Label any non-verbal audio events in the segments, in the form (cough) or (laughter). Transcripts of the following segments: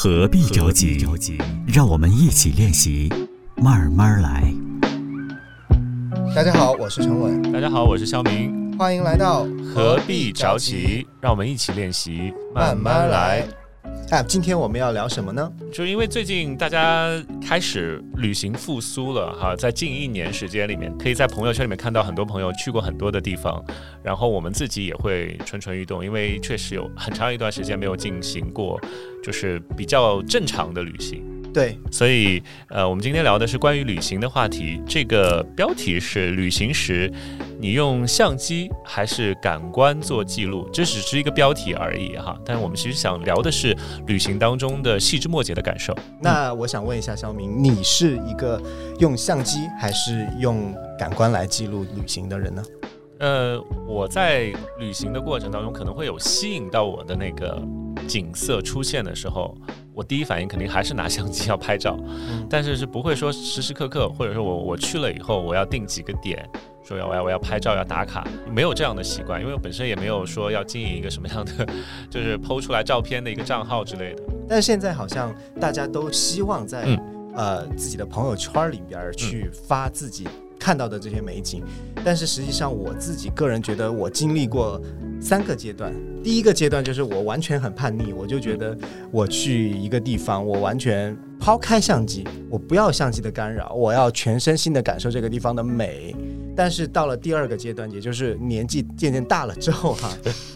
何必着急？让我们一起练习，慢慢来。大家好，我是陈伟。大家好，我是肖明。欢迎来到何必着急？让我们一起练习，慢慢来。啊，今天我们要聊什么呢？就因为最近大家开始旅行复苏了哈，在近一年时间里面，可以在朋友圈里面看到很多朋友去过很多的地方，然后我们自己也会蠢蠢欲动，因为确实有很长一段时间没有进行过，就是比较正常的旅行。对，所以呃，我们今天聊的是关于旅行的话题。这个标题是旅行时，你用相机还是感官做记录？这只是一个标题而已哈。但是我们其实想聊的是旅行当中的细枝末节的感受。那我想问一下肖明，你是一个用相机还是用感官来记录旅行的人呢？呃，我在旅行的过程当中，可能会有吸引到我的那个景色出现的时候。我第一反应肯定还是拿相机要拍照，但是是不会说时时刻刻，或者说我我去了以后我要定几个点，说要我要我要拍照要打卡，没有这样的习惯，因为我本身也没有说要经营一个什么样的，就是剖出来照片的一个账号之类的。但是现在好像大家都希望在呃自己的朋友圈里边去发自己。看到的这些美景，但是实际上我自己个人觉得，我经历过三个阶段。第一个阶段就是我完全很叛逆，我就觉得我去一个地方，我完全抛开相机，我不要相机的干扰，我要全身心的感受这个地方的美。但是到了第二个阶段，也就是年纪渐渐大了之后哈，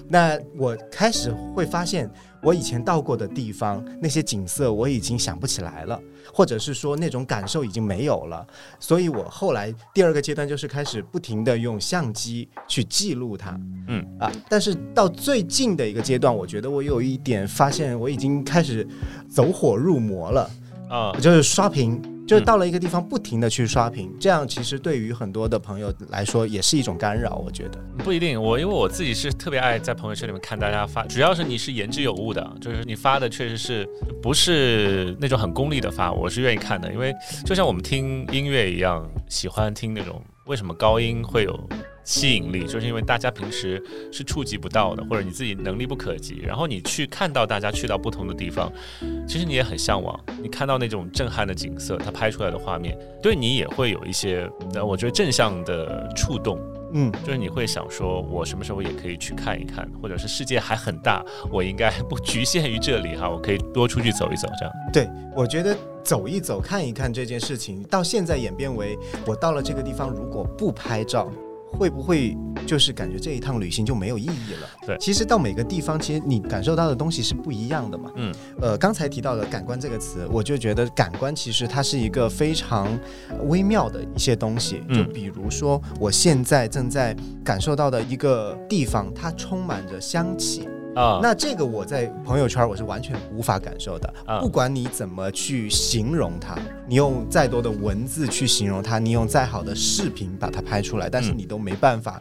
那我开始会发现，我以前到过的地方那些景色我已经想不起来了。或者是说那种感受已经没有了，所以我后来第二个阶段就是开始不停的用相机去记录它，嗯啊，但是到最近的一个阶段，我觉得我有一点发现，我已经开始走火入魔了啊，就是刷屏。就到了一个地方，不停的去刷屏，这样其实对于很多的朋友来说也是一种干扰。我觉得不一定，我因为我自己是特别爱在朋友圈里面看大家发，主要是你是言之有物的，就是你发的确实是不是那种很功利的发，我是愿意看的。因为就像我们听音乐一样，喜欢听那种为什么高音会有。吸引力就是因为大家平时是触及不到的，或者你自己能力不可及，然后你去看到大家去到不同的地方，其实你也很向往。你看到那种震撼的景色，它拍出来的画面，对你也会有一些，呃，我觉得正向的触动。嗯，就是你会想说，我什么时候也可以去看一看，或者是世界还很大，我应该不局限于这里哈，我可以多出去走一走，这样。对，我觉得走一走、看一看这件事情，到现在演变为，我到了这个地方，如果不拍照。会不会就是感觉这一趟旅行就没有意义了？对，其实到每个地方，其实你感受到的东西是不一样的嘛。嗯，呃，刚才提到的感官这个词，我就觉得感官其实它是一个非常微妙的一些东西。就比如说，我现在正在感受到的一个地方，它充满着香气。啊，那这个我在朋友圈我是完全无法感受的。不管你怎么去形容它，你用再多的文字去形容它，你用再好的视频把它拍出来，但是你都没办法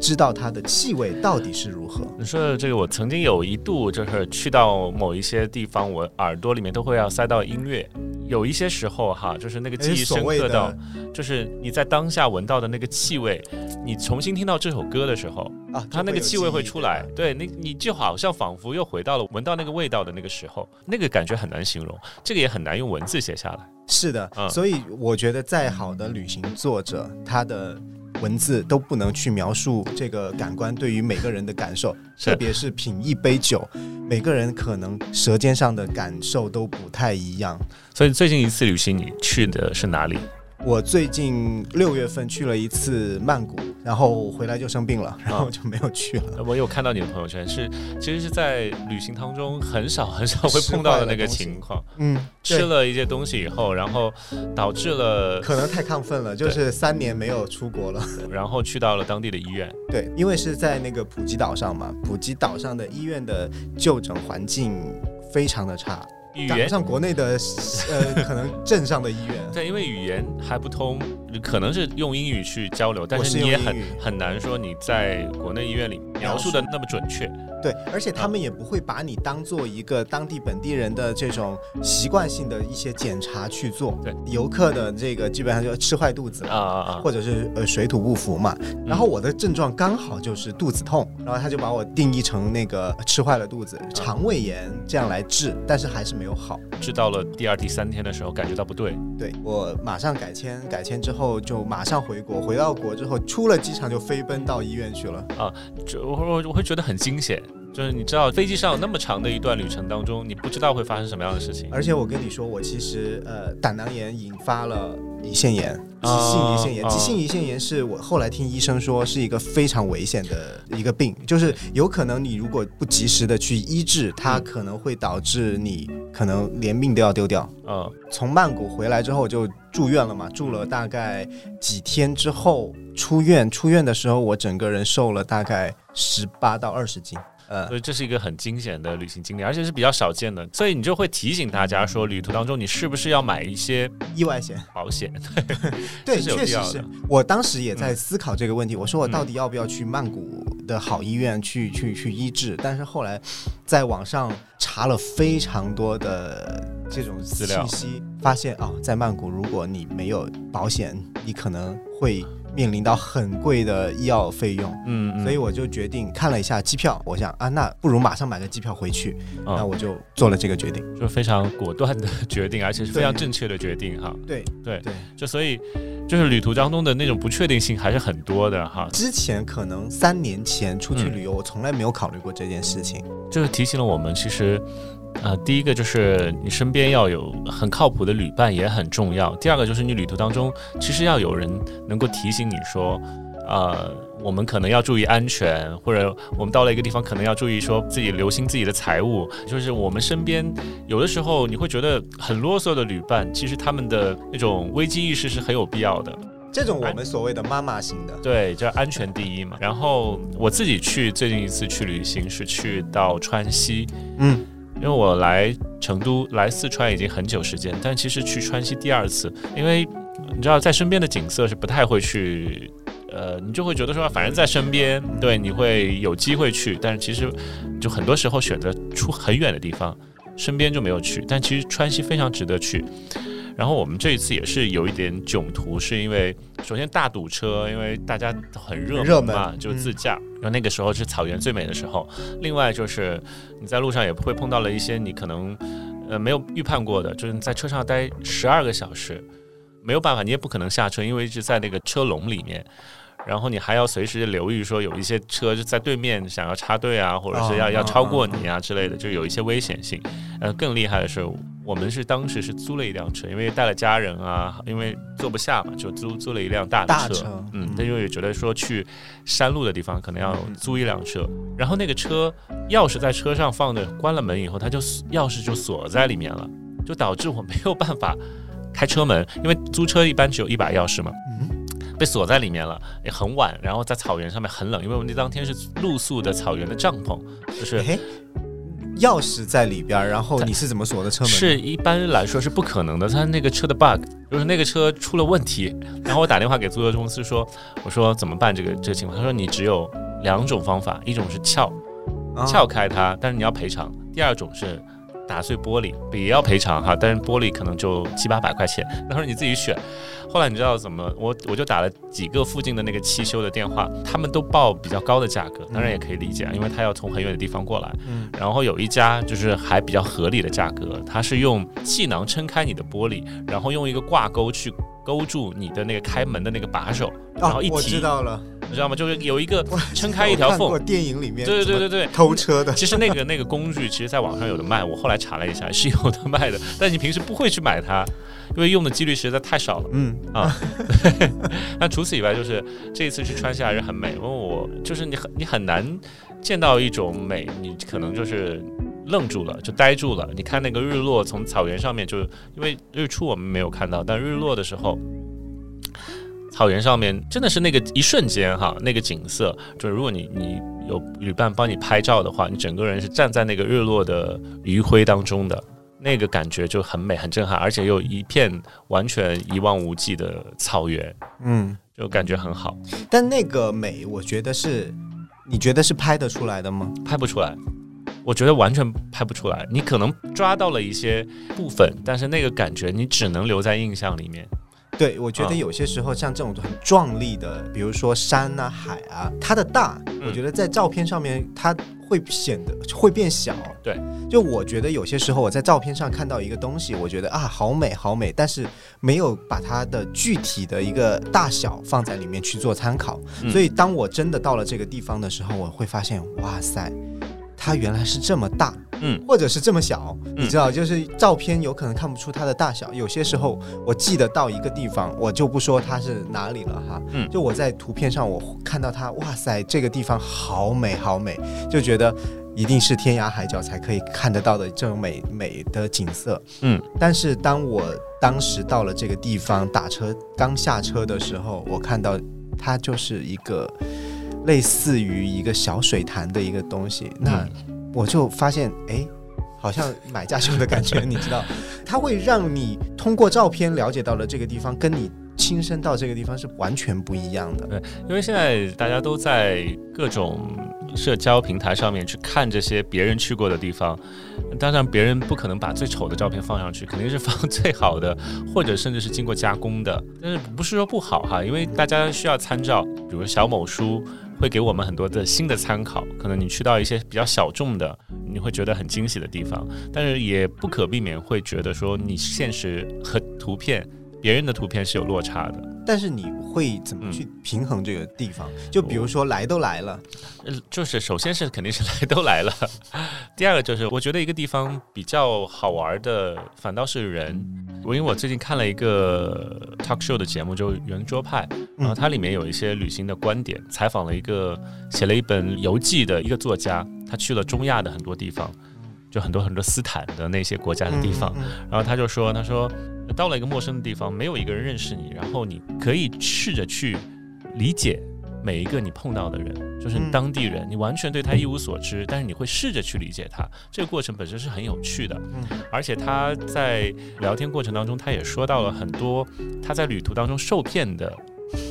知道它的气味到底是如何。你说的这个，我曾经有一度就是去到某一些地方，我耳朵里面都会要塞到音乐。有一些时候哈，就是那个记忆深刻到，就是你在当下闻到的那个气味，你重新听到这首歌的时候啊，它那个气味会出来，对，那你就好像仿佛又回到了闻到那个味道的那个时候，那个感觉很难形容，这个也很难用文字写下来。是的，所以我觉得再好的旅行作者，他的。文字都不能去描述这个感官对于每个人的感受，特别是品一杯酒，每个人可能舌尖上的感受都不太一样。所以最近一次旅行你去的是哪里？我最近六月份去了一次曼谷，然后回来就生病了，然后就没有去了。我有看到你的朋友圈，是其实是在旅行当中很少很少会碰到的那个情况。(laughs) 嗯，吃了一些东西以后，然后导致了可能太亢奋了，就是三年没有出国了，(laughs) 然后去到了当地的医院。对，因为是在那个普吉岛上嘛，普吉岛上的医院的就诊环境非常的差。语言上国内的呃，可能镇上的医院，(laughs) 对，因为语言还不通，可能是用英语去交流，但是是你也很很难说你在国内医院里描述的那么准确。对，而且他们也不会把你当做一个当地本地人的这种习惯性的一些检查去做。对，游客的这个基本上就吃坏肚子啊啊啊！或者是呃水土不服嘛。然后我的症状刚好就是肚子痛，然后他就把我定义成那个吃坏了肚子、肠胃炎这样来治，但是还是没有好。治到了第二、第三天的时候，感觉到不对，对我马上改签，改签之后就马上回国，回到国之后出了机场就飞奔到医院去了。啊就我我我会觉得很惊险。就是你知道飞机上有那么长的一段旅程当中，你不知道会发生什么样的事情。而且我跟你说，我其实呃胆囊炎引发了胰腺炎，急啊性胰腺炎。啊急性胰腺炎是我后来听医生说是一个非常危险的一个病，就是有可能你如果不及时的去医治，它可能会导致你可能连命都要丢掉。嗯，从曼谷回来之后就住院了嘛，住了大概几天之后出院。出院的时候，我整个人瘦了大概十八到二十斤。呃，所以这是一个很惊险的旅行经历，而且是比较少见的。所以你就会提醒大家说，旅途当中你是不是要买一些意外险。保险？(laughs) 对，这是有确实是必要的。我当时也在思考这个问题，我说我到底要不要去曼谷的好医院去去去医治？但是后来在网上查了非常多的这种资料信息，发现哦，在曼谷如果你没有保险，你可能会面临到很贵的医药费用。嗯，嗯所以我就决定看了一下机票，我想啊，那不如马上买个机票回去。嗯那我就做了这个决定。就非常果断的决定，而且是非常正确的决定哈。对对对，就所以就是旅途当中的那种不确定性还是很多的哈。之前可能三年前出去嗯旅游，我从来没有考虑过这件事情。就是提醒了我们，其实，呃，第一个就是你身边要有很靠谱的旅伴也很重要。第二个就是你旅途当中，其实要有人能够提醒你说，呃，我们可能要注意安全，或者我们到了一个地方，可能要注意说自己留心自己的财物。就是我们身边有的时候你会觉得很啰嗦的旅伴，其实他们的那种危机意识是很有必要的。这种我们所谓的妈妈型的，对，叫安全第一嘛。然后我自己去最近一次去旅行是去到川西，嗯，因为我来成都、来四川已经很久时间，但其实去川西第二次，因为你知道在身边的景色是不太会去。呃，你就会觉得说，反正在身边，对，你会有机会去，但是其实就很多时候选择出很远的地方，身边就没有去。但其实川西非常值得去。然后我们这一次也是有一点囧途，是因为首先大堵车，因为大家很热热门嘛，门就自驾。然后那个时候是草原最美的时候。另外就是你在路上也会碰到了一些你可能呃没有预判过的，就是你在车上待十二个小时，没有办法，你也不可能下车，因为一直在那个车笼里面。然后你还要随时留意，说有一些车就在对面想要插队啊，或者是要哦要超过你啊之类的，就有一些危险性。呃，更厉害的是，我们是当时是租了一辆车，因为带了家人啊，因为坐不下嘛，就租租了一辆大的车。车嗯嗯，但因为觉得说去山路的地方可能要租一辆车，然后那个车钥匙在车上放着，关了门以后，它就钥匙就锁在里面了，就导致我没有办法开车门，因为租车一般只有一把钥匙嘛。被锁在里面了，也很晚，然后在草原上面很冷，因为我们那当天是露宿的草原的帐篷，就是哎，钥匙在里边，然后你是怎么锁的车门？是一般来说是不可能的。他那个车的 bug 就是那个车出了问题，然后我打电话给租车公司说，我说怎么办这个这个情况？他说你只有两种方法，一种是撬啊撬开它，但是你要赔偿；第二种是打碎玻璃，也要赔偿哈，但是玻璃可能就七八百块钱，那时候你自己选。后来你知道怎么？我我就打了几个附近的那个汽修的电话，他们都报比较高的价格，当然也可以理解啊，因为他要从很远的地方过来。嗯然后有一家就是还比较合理的价格，它是用气囊撑开你的玻璃，然后用一个挂钩去勾住你的那个开门的那个把手，然后一，哦我，知道了，你知道吗？就是有一个撑开一条缝我，电影里面对对对对对。偷车的，其实那个那个工具，其实在网上有的卖，我后来查了一下是有的卖的，但你平时不会去买它，因为用的几率实在太少了。嗯啊，(laughs) 那除此以外，就是这一次去川西还是很美，因为我就是你很你很难见到一种美，你可能就是愣住了，就呆住了。你看那个日落从草原上面就，因为日出我们没有看到，但日落的时候。草原上面真的是那个一瞬间哈，那个景色，就是如果你你有旅伴帮你拍照的话，你整个人是站在那个日落的余晖当中的，那个感觉就很美、很震撼，而且又一片完全一望无际的草原，嗯，就感觉很好，但那个美，我觉得是，你觉得是拍得出来的吗？拍不出来。我觉得完全拍不出来，你可能抓到了一些部分，但是那个感觉你只能留在印象里面。对，我觉得啊有些时候像这种很壮丽的，比如说山啊、海啊，它的大，我觉得在照片上面它会显得会变小。对，就我觉得有些时候我在照片上看到一个东西，我觉得啊好美好美，但是没有把它的具体的一个大小放在里面去做参考。嗯所以当我真的到了这个地方的时候，我会发现，哇塞。它原来是这么大，嗯，或者是这么小，嗯你知道，就是照片有可能看不出它的大小。有些时候我记得到一个地方，我就不说它是哪里了哈，嗯就我在图片上我看到它，哇塞，这个地方好美好美，就觉得一定是天涯海角才可以看得到的这种美美的景色。嗯，但是当我当时到了这个地方打车刚下车的时候，我看到它就是一个类似于一个小水潭的一个东西，那我就发现，哎。好像买家秀的感觉，你知道，它会让你通过照片了解到了这个地方，跟你亲身到这个地方是完全不一样的。对因为现在大家都在各种社交平台上面去看这些别人去过的地方，当然别人不可能把最丑的照片放上去，肯定是放最好的，或者甚至是经过加工的。但是不是说不好哈，因为大家需要参照，比如小某书。会给我们很多的新的参考，可能你去到一些比较小众的，你会觉得很惊喜的地方，但是也不可避免会觉得说你现实和图片，别人的图片是有落差的。但是你会怎么去平衡这个地方？就比如说来都来了，呃，就是首先是肯定是来都来了，(laughs) 第二个就是我觉得一个地方比较好玩的反倒是人。我因为我最近看了一个 talk show 的节目，就圆桌派，然后它里面有一些旅行的观点，采访了一个写了一本游记的一个作家，他去了中亚的很多地方，就很多很多斯坦的那些国家的地方，嗯然后他就说，他说到了一个陌生的地方，没有一个人认识你，然后你可以试着去理解每一个你碰到的人，就是当地人，你完全对他一无所知，但是你会试着去理解他，这个过程本身是很有趣的。嗯而且他在聊天过程当中，他也说到了很多他在旅途当中受骗的。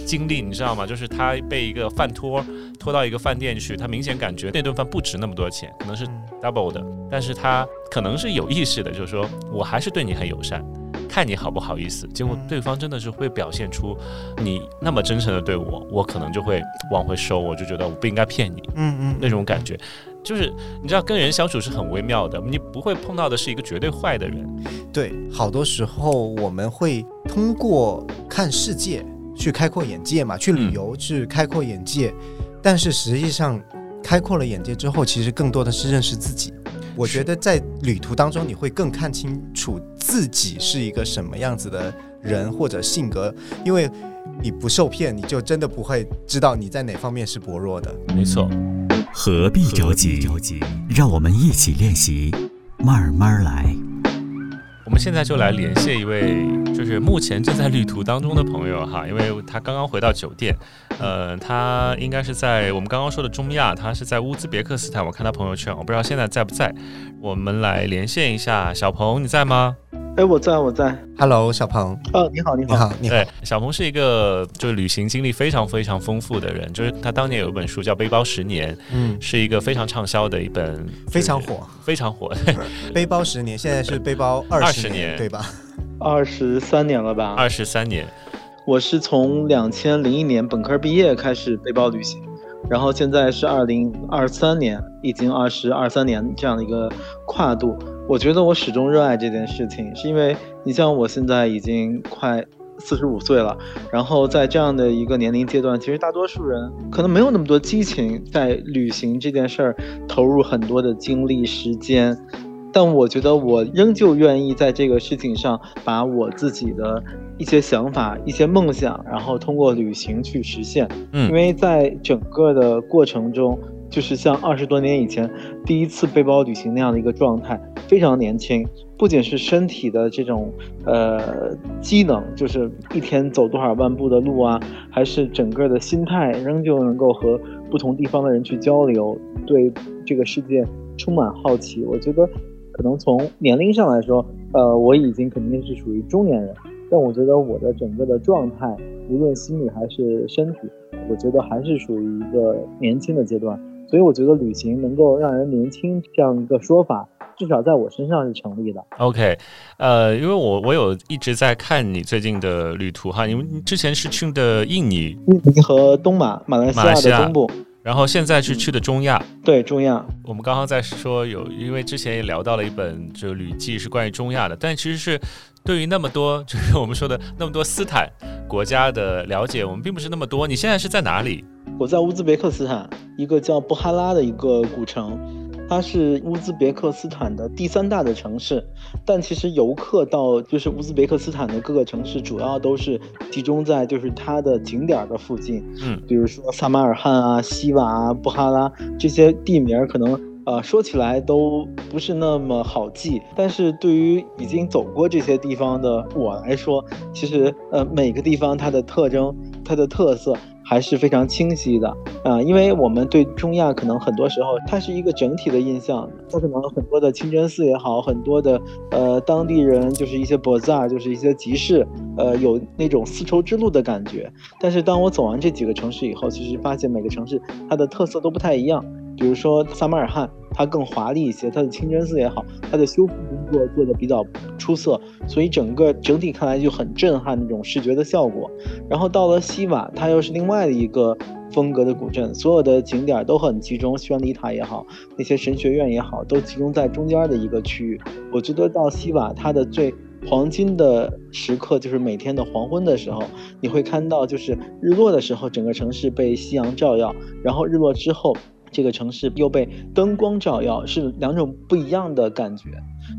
经历你知道吗？就是他被一个饭托拖到一个饭店去，他明显感觉那顿饭不值那么多钱，可能是 double 的，但是他可能是有意识的，就是说我还是对你很友善，看你好不好意思。结果对方真的是会表现出你那么真诚的对我，我可能就会往回收，我就觉得我不应该骗你嗯嗯那种感觉。就是你知道跟人相处是很微妙的，你不会碰到的是一个绝对坏的人。对，好多时候我们会通过看世界去开阔眼界嘛，去旅游去开阔眼界，但是实际上开阔了眼界之后，其实更多的是认识自己。我觉得在旅途当中，你会更看清楚自己是一个什么样子的人或者性格，因为你不受骗，你就真的不会知道你在哪方面是薄弱的。没错，何必着急？让我们一起练习，慢慢来。我们现在就来连线一位，就是目前正在旅途当中的朋友哈，因为他刚刚回到酒店，呃，他应该是在我们刚刚说的中亚，他是在乌兹别克斯坦，我看他朋友圈，我不知道现在在不在。我们来连线一下，小鹏你在吗？哎，我在，我在。Hello，小鹏，哦，你好，你好。你好，你好对。，小鹏是一个就是旅行经历非常非常丰富的人，就是他当年有一本书叫《背包十年》，嗯，是一个非常畅销的一本，非常火。非常火，(laughs) 背包十年，现在是背包二十年对吧？(laughs) 二十三年了吧？二十三年，我是从两千零一年本科毕业开始背包旅行，然后现在是二零二三年，已经二十二三年这样的一个跨度。我觉得我始终热爱这件事情，是因为你像我现在已经快四十五岁了，然后在这样的一个年龄阶段，其实大多数人可能没有那么多激情在旅行这件事儿投入很多的精力时间。但我觉得我仍旧愿意在这个事情上把我自己的一些想法、一些梦想，然后通过旅行去实现。嗯因为在整个的过程中，就是像二十多年以前第一次背包旅行那样的一个状态，非常年轻。不仅是身体的这种呃机能，就是一天走多少万步的路啊，还是整个的心态，仍旧能够和不同地方的人去交流，对这个世界充满好奇。我觉得可能从年龄上来说，呃，我已经肯定是属于中年人，但我觉得我的整个的状态，无论心理还是身体，我觉得还是属于一个年轻的阶段。所以我觉得旅行能够让人年轻这样一个说法，至少在我身上是成立的。OK，呃，因为我我有一直在看你最近的旅途哈，你们之前是去的印尼，印尼和东马，马来西亚的东部。然后现在是去的中亚，对中亚。我们刚刚在说有，因为之前也聊到了一本这个旅记是关于中亚的，但其实是对于那么多就是我们说的那么多斯坦国家的了解，我们并不是那么多。你现在是在哪里？我在乌兹别克斯坦一个叫布哈拉的一个古城。它是乌兹别克斯坦的第三大的城市，但其实游客到就是乌兹别克斯坦的各个城市，主要都是集中在就是它的景点的附近，嗯，比如说萨马尔罕啊、西瓦啊、布哈拉这些地名，可能呃说起来都不是那么好记，但是对于已经走过这些地方的我来说，其实呃每个地方它的特征、它的特色。还是非常清晰的啊，因为我们对中亚可能很多时候它是一个整体的印象，它可能很多的清真寺也好，很多的呃当地人就是一些博杂就是一些集市，呃有那种丝绸之路的感觉。但是当我走完这几个城市以后，其实发现每个城市它的特色都不太一样。比如说萨马尔罕，它更华丽一些，它的清真寺也好，它的修复工作做得比较出色，所以整个整体看来就很震撼那种视觉的效果。然后到了西瓦，它又是另外的一个风格的古镇，所有的景点都很集中，宣礼塔也好，那些神学院也好，都集中在中间的一个区域。我觉得到西瓦，它的最黄金的时刻就是每天的黄昏的时候，你会看到就是日落的时候，整个城市被夕阳照耀，然后日落之后。这个城市又被灯光照耀，是两种不一样的感觉。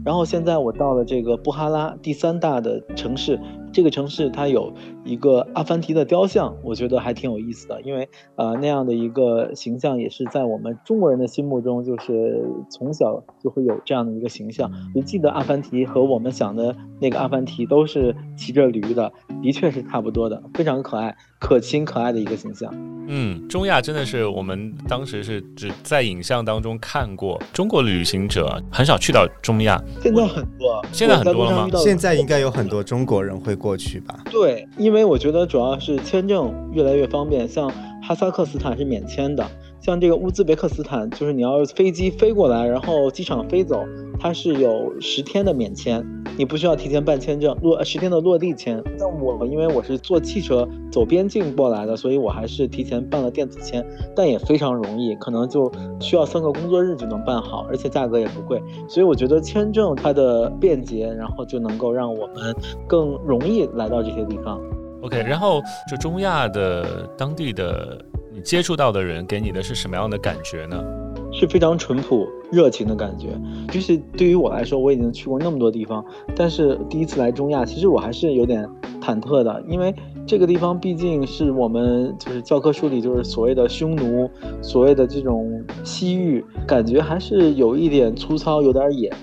然后现在我到了这个布哈拉第三大的城市。这个城市它有一个阿凡提的雕像，我觉得还挺有意思的，因为呃那样的一个形象也是在我们中国人的心目中，就是从小就会有这样的一个形象。就记得阿凡提和我们想的那个阿凡提都是骑着驴的，的确是差不多的，非常可爱、可亲、可爱的一个形象。嗯，中亚真的是我们当时是只在影像当中看过，中国旅行者很少去到中亚。现在很多，现在很多了吗？现在应该有很多中国人会。过去吧，对，因为因为我觉得主要是签证越来越方便，像哈萨克斯坦是免签的，像这个乌兹别克斯坦，就是你要飞机飞过来，然后机场飞走，它是有十天的免签。你不需要提前办签证，落十天的落地签。但我因为我是坐汽车走边境过来的，所以我还是提前办了电子签，但也非常容易，可能就需要三个工作日就能办好，而且价格也不贵。所以我觉得签证它的便捷，然后就能够让我们更容易来到这些地方。OK，然后就中亚的当地的你接触到的人给你的是什么样的感觉呢？是非常淳朴、热情的感觉。就是对于我来说，我已经去过那么多地方，但是第一次来中亚，其实我还是有点忐忑的，因为这个地方毕竟是我们就是教科书里就是所谓的匈奴，所谓的这种西域，感觉还是有一点粗糙、有点野的。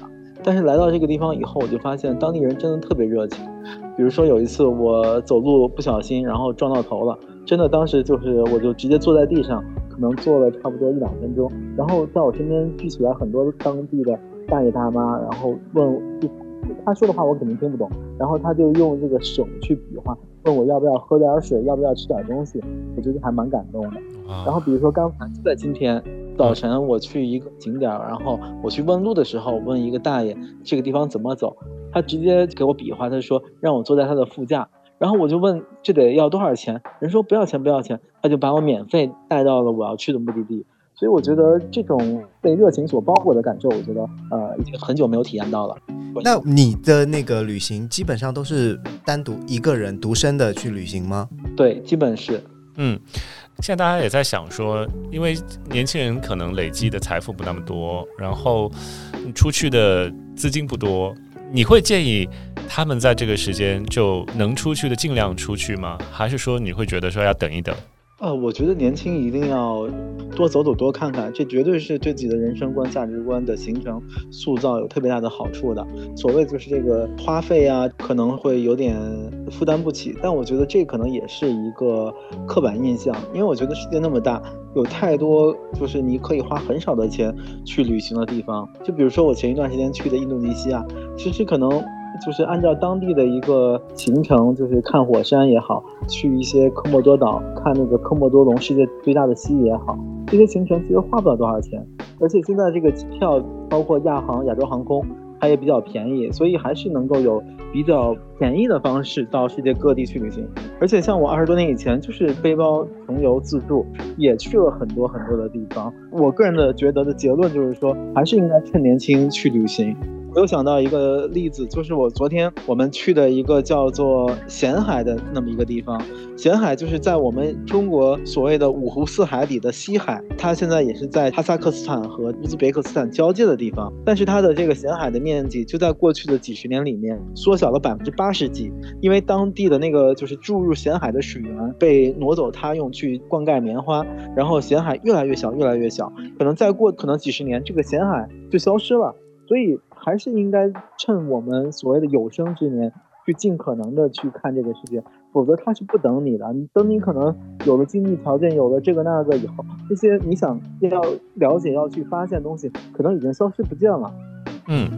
但是来到这个地方以后，我就发现当地人真的特别热情。比如说有一次我走路不小心，然后撞到头了，真的当时就是我就直接坐在地上。可能坐了差不多一两分钟，然后在我身边聚起来很多当地的大爷大妈，然后问就，他说的话我肯定听不懂，然后他就用这个手去比划，问我要不要喝点水，要不要吃点东西，我觉得还蛮感动的。然后比如说刚才就在今天早晨，我去一个景点，然后我去问路的时候，问一个大爷这个地方怎么走，他直接给我比划，他说让我坐在他的副驾。然后我就问这得要多少钱？人说不要钱不要钱，他就把我免费带到了我要去的目的地。所以我觉得这种被热情所包裹的感受，我觉得呃已经很久没有体验到了。那你的那个旅行基本上都是单独一个人独身的去旅行吗？对，基本是。嗯，现在大家也在想说，因为年轻人可能累积的财富不那么多，然后出去的资金不多。你会建议他们在这个时间就能出去的尽量出去吗？还是说你会觉得说要等一等？呃，我觉得年轻一定要多走走，多看看，这绝对是对自己的人生观、价值观的形成塑造有特别大的好处的。所谓就是这个花费啊，可能会有点负担不起，但我觉得这可能也是一个刻板印象，因为我觉得世界那么大，有太多就是你可以花很少的钱去旅行的地方。就比如说我前一段时间去的印度尼西亚，其实可能。就是按照当地的一个行程，就是看火山也好，去一些科莫多岛看那个科莫多龙世界最大的蜥蜴也好，这些行程其实花不了多少钱，而且现在这个机票包括亚航、亚洲航空，它也比较便宜，所以还是能够有比较便宜的方式到世界各地去旅行。而且像我二十多年以前就是背包穷游自助，也去了很多很多的地方。我个人的觉得的结论就是说，还是应该趁年轻去旅行。我又想到一个例子，就是我昨天我们去的一个叫做咸海的那么一个地方。咸海就是在我们中国所谓的五湖四海里的西海，它现在也是在哈萨克斯坦和乌兹别克斯坦交界的地方。但是它的这个咸海的面积就在过去的几十年里面缩小了百分之八十几，因为当地的那个就是注入咸海的水源被挪走，它用去灌溉棉花，然后咸海越来越小，越来越小，可能再过可能几十年，这个咸海就消失了。所以。还是应该趁我们所谓的有生之年，去尽可能的去看这个世界，否则它是不等你的。你等你可能有了经济条件，有了这个那个以后，这些你想要了解、要去发现的东西，可能已经消失不见了。嗯，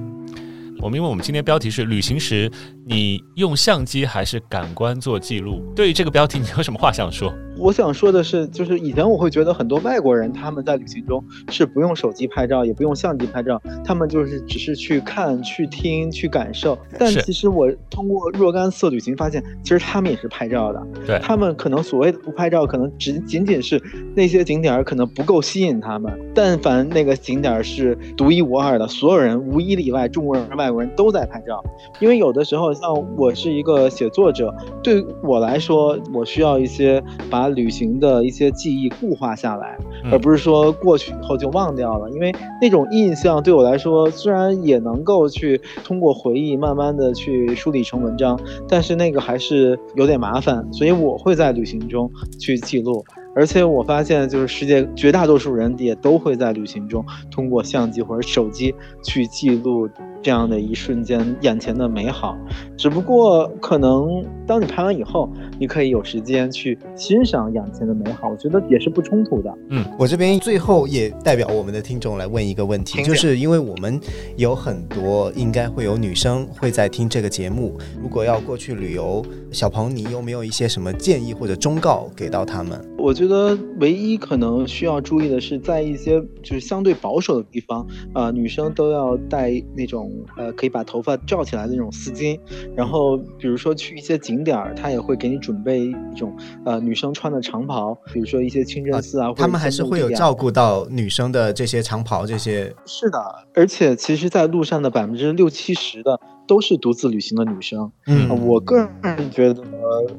我们因为我们今天标题是旅行时，你用相机还是感官做记录？对于这个标题，你有什么话想说？我想说的是，就是以前我会觉得很多外国人他们在旅行中是不用手机拍照，也不用相机拍照，他们就是只是去看、去听、去感受。但其实我通过若干次旅行发现，其实他们也是拍照的。对，他们可能所谓的不拍照，可能只仅仅是那些景点可能不够吸引他们。但凡那个景点是独一无二的，所有人无一例外，中国人、外国人都在拍照。因为有的时候，像我是一个写作者，对我来说，我需要一些把。把旅行的一些记忆固化下来，而不是说过去以后就忘掉了。因为那种印象对我来说，虽然也能够去通过回忆慢慢的去梳理成文章，但是那个还是有点麻烦。所以我会在旅行中去记录。而且我发现，就是世界绝大多数人也都会在旅行中通过相机或者手机去记录这样的一瞬间眼前的美好。只不过，可能当你拍完以后，你可以有时间去欣赏眼前的美好，我觉得也是不冲突的。嗯，我这边最后也代表我们的听众来问一个问题，就是因为我们有很多应该会有女生会在听这个节目，如果要过去旅游，小鹏，你有没有一些什么建议或者忠告给到他们？我觉得唯一可能需要注意的是，在一些就是相对保守的地方，呃，女生都要戴那种呃可以把头发罩起来的那种丝巾。然后，比如说去一些景点儿，他也会给你准备一种呃女生穿的长袍，比如说一些清真寺啊，他们还是会有照顾到女生的这些长袍这些。是的，而且其实，在路上的百分之六七十的。都是独自旅行的女生，嗯，我个人觉得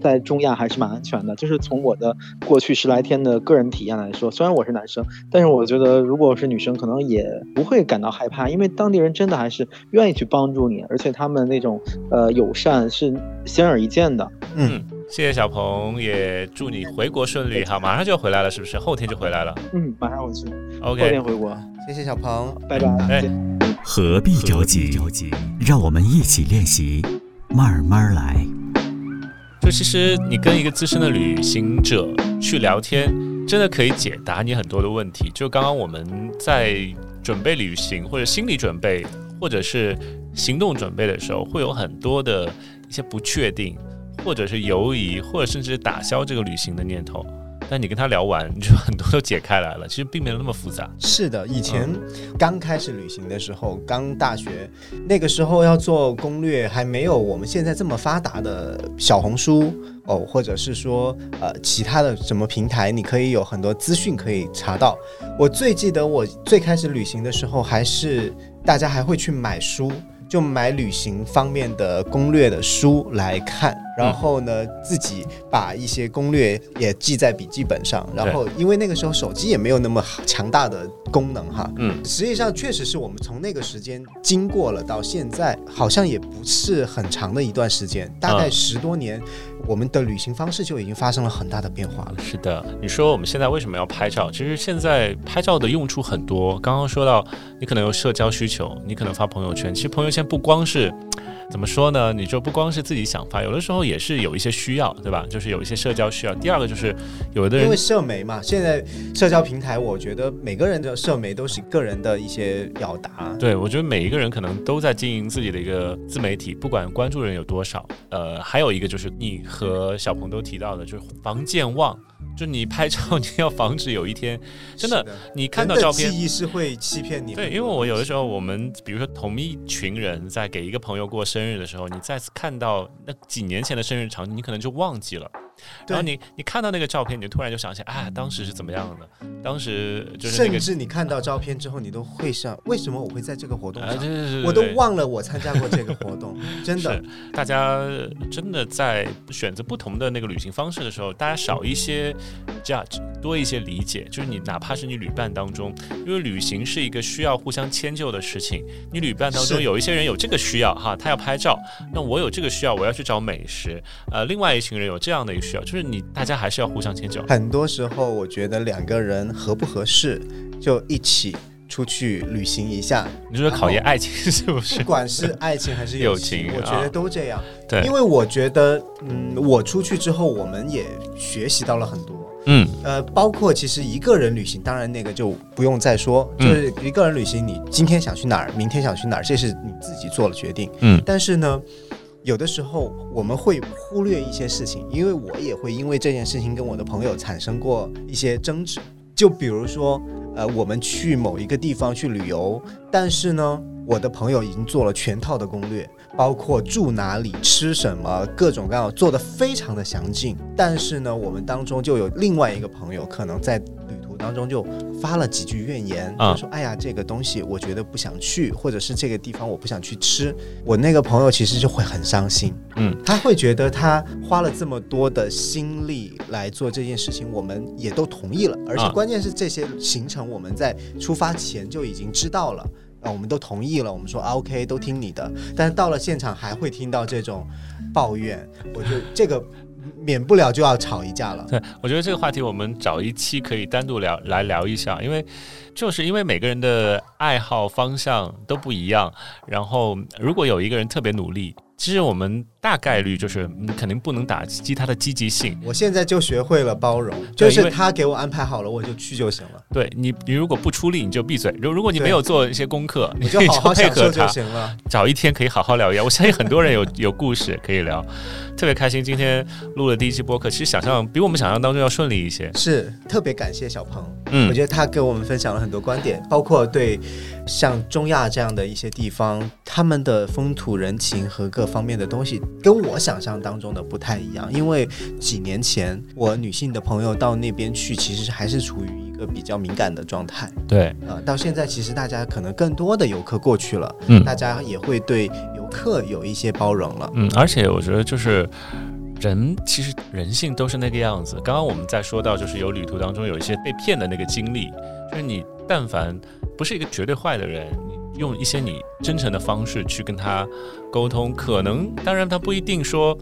在中亚还是蛮安全的。就是从我的过去十来天的个人体验来说，虽然我是男生，但是我觉得如果是女生，可能也不会感到害怕，因为当地人真的还是愿意去帮助你，而且他们那种呃友善是显而易见的。嗯，谢谢小鹏，也祝你回国顺利。哈，马上就要回来了，是不是？后天就回来了。嗯，马上回去。OK，后天回国。谢谢小鹏，拜拜。何必着急？让我们一起练习，慢慢来。就其实你跟一个资深的旅行者去聊天，真的可以解答你很多的问题。就刚刚我们在准备旅行，或者心理准备，或者是行动准备的时候，会有很多的一些不确定，或者是犹疑，或者甚至打消这个旅行的念头。但你跟他聊完，你就很多都解开来了。其实并没有那么复杂。是的，以前刚开始旅行的时候，刚大学那个时候要做攻略，还没有我们现在这么发达的小红书哦，或者是说呃其他的什么平台，你可以有很多资讯可以查到。我最记得我最开始旅行的时候，还是大家还会去买书。就买旅行方面的攻略的书来看，然后呢，自己把一些攻略也记在笔记本上。然后，因为那个时候手机也没有那么强大的功能哈，嗯，实际上确实是我们从那个时间经过了到现在，好像也不是很长的一段时间，大概十多年。我们的旅行方式就已经发生了很大的变化了。是的，你说我们现在为什么要拍照？其实现在拍照的用处很多。刚刚说到，你可能有社交需求，你可能发朋友圈。其实朋友圈不光是。怎么说呢？你就不光是自己想发，有的时候也是有一些需要，对吧？就是有一些社交需要。第二个就是有的人因为社媒嘛，现在社交平台，我觉得每个人的社媒都是个人的一些表达。对，我觉得每一个人可能都在经营自己的一个自媒体，不管关注人有多少。呃，还有一个就是你和小鹏都提到的，就是防健忘。就你拍照，你要防止有一天 (laughs) 真的你看到照片，记忆是会欺骗你。对，因为我有的时候，我们比如说同一群人在给一个朋友过生日的时候，你再次看到那几年前的生日场景，你可能就忘记了。然后你你看到那个照片，你就突然就想起，哎，当时是怎么样的？当时就是甚至你看到照片之后，你都会想，为什么我会在这个活动上？对对对，我都忘了我参加过这个活动。(laughs) 真的，大家真的在选择不同的那个旅行方式的时候，大家少一些 judge，多一些理解。就是你哪怕是你旅伴当中，因为旅行是一个需要互相迁就的事情，你旅伴当中有一些人有这个需要哈，他要拍照，那我有这个需要，我要去找美食。呃，另外一群人有这样的一个。需要就是你，大家还是要互相迁就。很多时候，我觉得两个人合不合适，就一起出去旅行一下。你说考验爱情是不是？不管是爱情还是 (laughs) 友情，我觉得都这样。对，因为我觉得，嗯，我出去之后，我们也学习到了很多。嗯，呃，包括其实一个人旅行，当然那个就不用再说，就是一个人旅行，你今天想去哪儿，明天想去哪儿，这是你自己做了决定。嗯，但是呢。有的时候我们会忽略一些事情，因为我也会因为这件事情跟我的朋友产生过一些争执。就比如说，呃，我们去某一个地方去旅游，但是呢，我的朋友已经做了全套的攻略，包括住哪里、吃什么，各种各样做的非常的详尽。但是呢，我们当中就有另外一个朋友可能在旅。当中就发了几句怨言，就说：“哎呀，这个东西我觉得不想去，或者是这个地方我不想去吃。”我那个朋友其实就会很伤心，嗯，他会觉得他花了这么多的心力来做这件事情，我们也都同意了，而且关键是这些行程我们在出发前就已经知道了，啊，我们都同意了，我们说 OK 都听你的，但是到了现场还会听到这种抱怨，我觉得这个。免不了就要吵一架了。对，我觉得这个话题我们找一期可以单独聊来聊一下，因为就是因为每个人的爱好方向都不一样，然后如果有一个人特别努力。其实我们大概率就是肯定不能打击他的积极性。我现在就学会了包容，就是他给我安排好了，我就去就行了。对你，你如果不出力，你就闭嘴。如如果你没有做一些功课，你就好好配合就行了。找一天可以好好聊一聊。(laughs) 我相信很多人有有故事可以聊，特别开心。今天录了第一期播客，其实想象比我们想象当中要顺利一些。是特别感谢小鹏，嗯，我觉得他给我们分享了很多观点，包括对像中亚这样的一些地方，他们的风土人情和各。方面的东西跟我想象当中的不太一样，因为几年前我女性的朋友到那边去，其实还是处于一个比较敏感的状态。对，呃，到现在其实大家可能更多的游客过去了，嗯，大家也会对游客有一些包容了，嗯，而且我觉得就是人其实人性都是那个样子。刚刚我们在说到就是有旅途当中有一些被骗的那个经历，就是你但凡不是一个绝对坏的人。用一些你真诚的方式去跟他沟通，可能当然他不一定说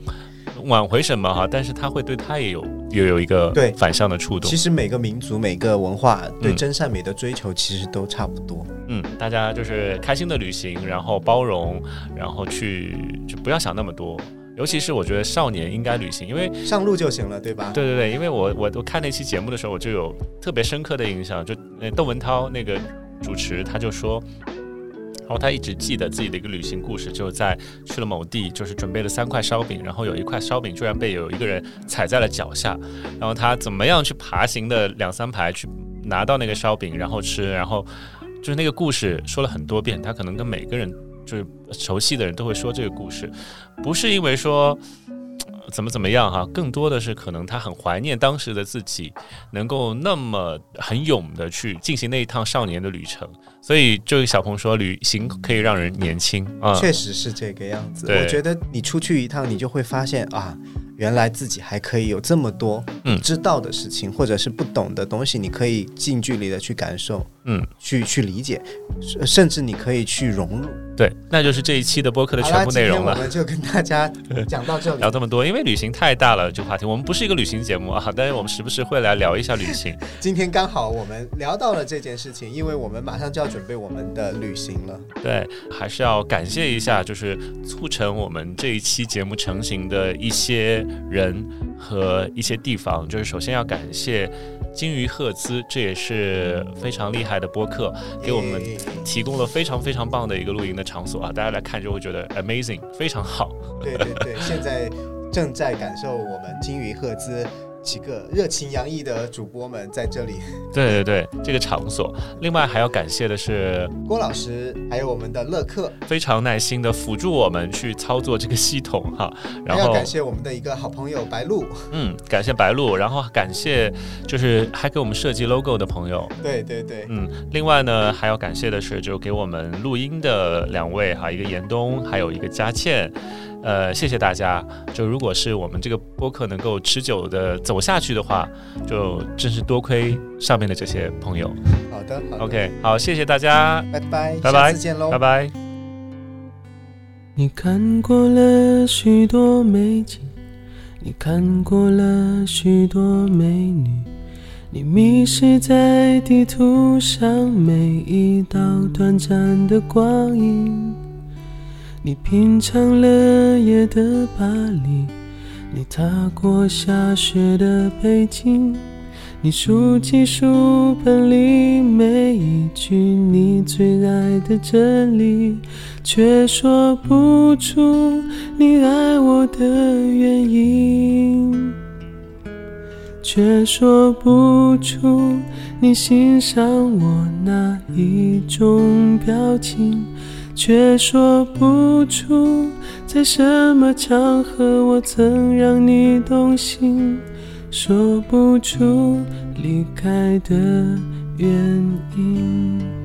挽回什么哈，但是他会对他也有也有一个对反向的触动。其实每个民族每个文化对真善美的追求其实都差不多。嗯，大家就是开心的旅行，然后包容，然后去就不要想那么多。尤其是我觉得少年应该旅行，因为上路就行了，对吧？对对对，因为我我我看那期节目的时候，我就有特别深刻的印象，就那窦文涛那个主持他就说。然后他一直记得自己的一个旅行故事，就是在去了某地，就是准备了三块烧饼，然后有一块烧饼居然被有一个人踩在了脚下，然后他怎么样去爬行的两三排去拿到那个烧饼，然后吃，然后就是那个故事说了很多遍，他可能跟每个人就是熟悉的人都会说这个故事，不是因为说。怎么怎么样哈？更多的是可能他很怀念当时的自己，能够那么很勇的去进行那一趟少年的旅程。所以，这位小鹏说，旅行可以让人年轻啊，确实是这个样子。我觉得你出去一趟，你就会发现啊，原来自己还可以有这么多嗯知道的事情，或者是不懂的东西，你可以近距离的去感受。嗯，去去理解，甚至你可以去融入。对，那就是这一期的播客的全部内容了。我们就跟大家讲到这里，(laughs) 聊这么多，因为旅行太大了，这个话题。我们不是一个旅行节目啊，但是我们时不时会来聊一下旅行。(laughs) 今天刚好我们聊到了这件事情，因为我们马上就要准备我们的旅行了。对，还是要感谢一下，就是促成我们这一期节目成型的一些人和一些地方。就是首先要感谢。金鱼赫兹，这也是非常厉害的播客，给我们提供了非常非常棒的一个露营的场所啊！大家来看就会觉得 amazing，非常好。对对对，现在正在感受我们金鱼赫兹。几个热情洋溢的主播们在这里，(laughs) 对对对，这个场所。另外还要感谢的是郭老师，还有我们的乐客，非常耐心的辅助我们去操作这个系统哈。然后感谢我们的一个好朋友白露，嗯，感谢白露，然后感谢就是还给我们设计 logo 的朋友，对对对，嗯。另外呢还要感谢的是就给我们录音的两位哈，一个严冬，还有一个佳倩。呃，谢谢大家。就如果是我们这个播客能够持久的走下去的话，就真是多亏上面的这些朋友。好的，OK，好，谢谢大家，拜拜，拜拜，再见喽，拜拜。你看过了许多美景，你看过了许多美女，你迷失在地图上每一道短暂的光影。你品尝了夜的巴黎，你踏过下雪的北京，你数起书本里每一句你最爱的真理，却说不出你爱我的原因，却说不出你欣赏我哪一种表情。却说不出在什么场合我曾让你动心，说不出离开的原因。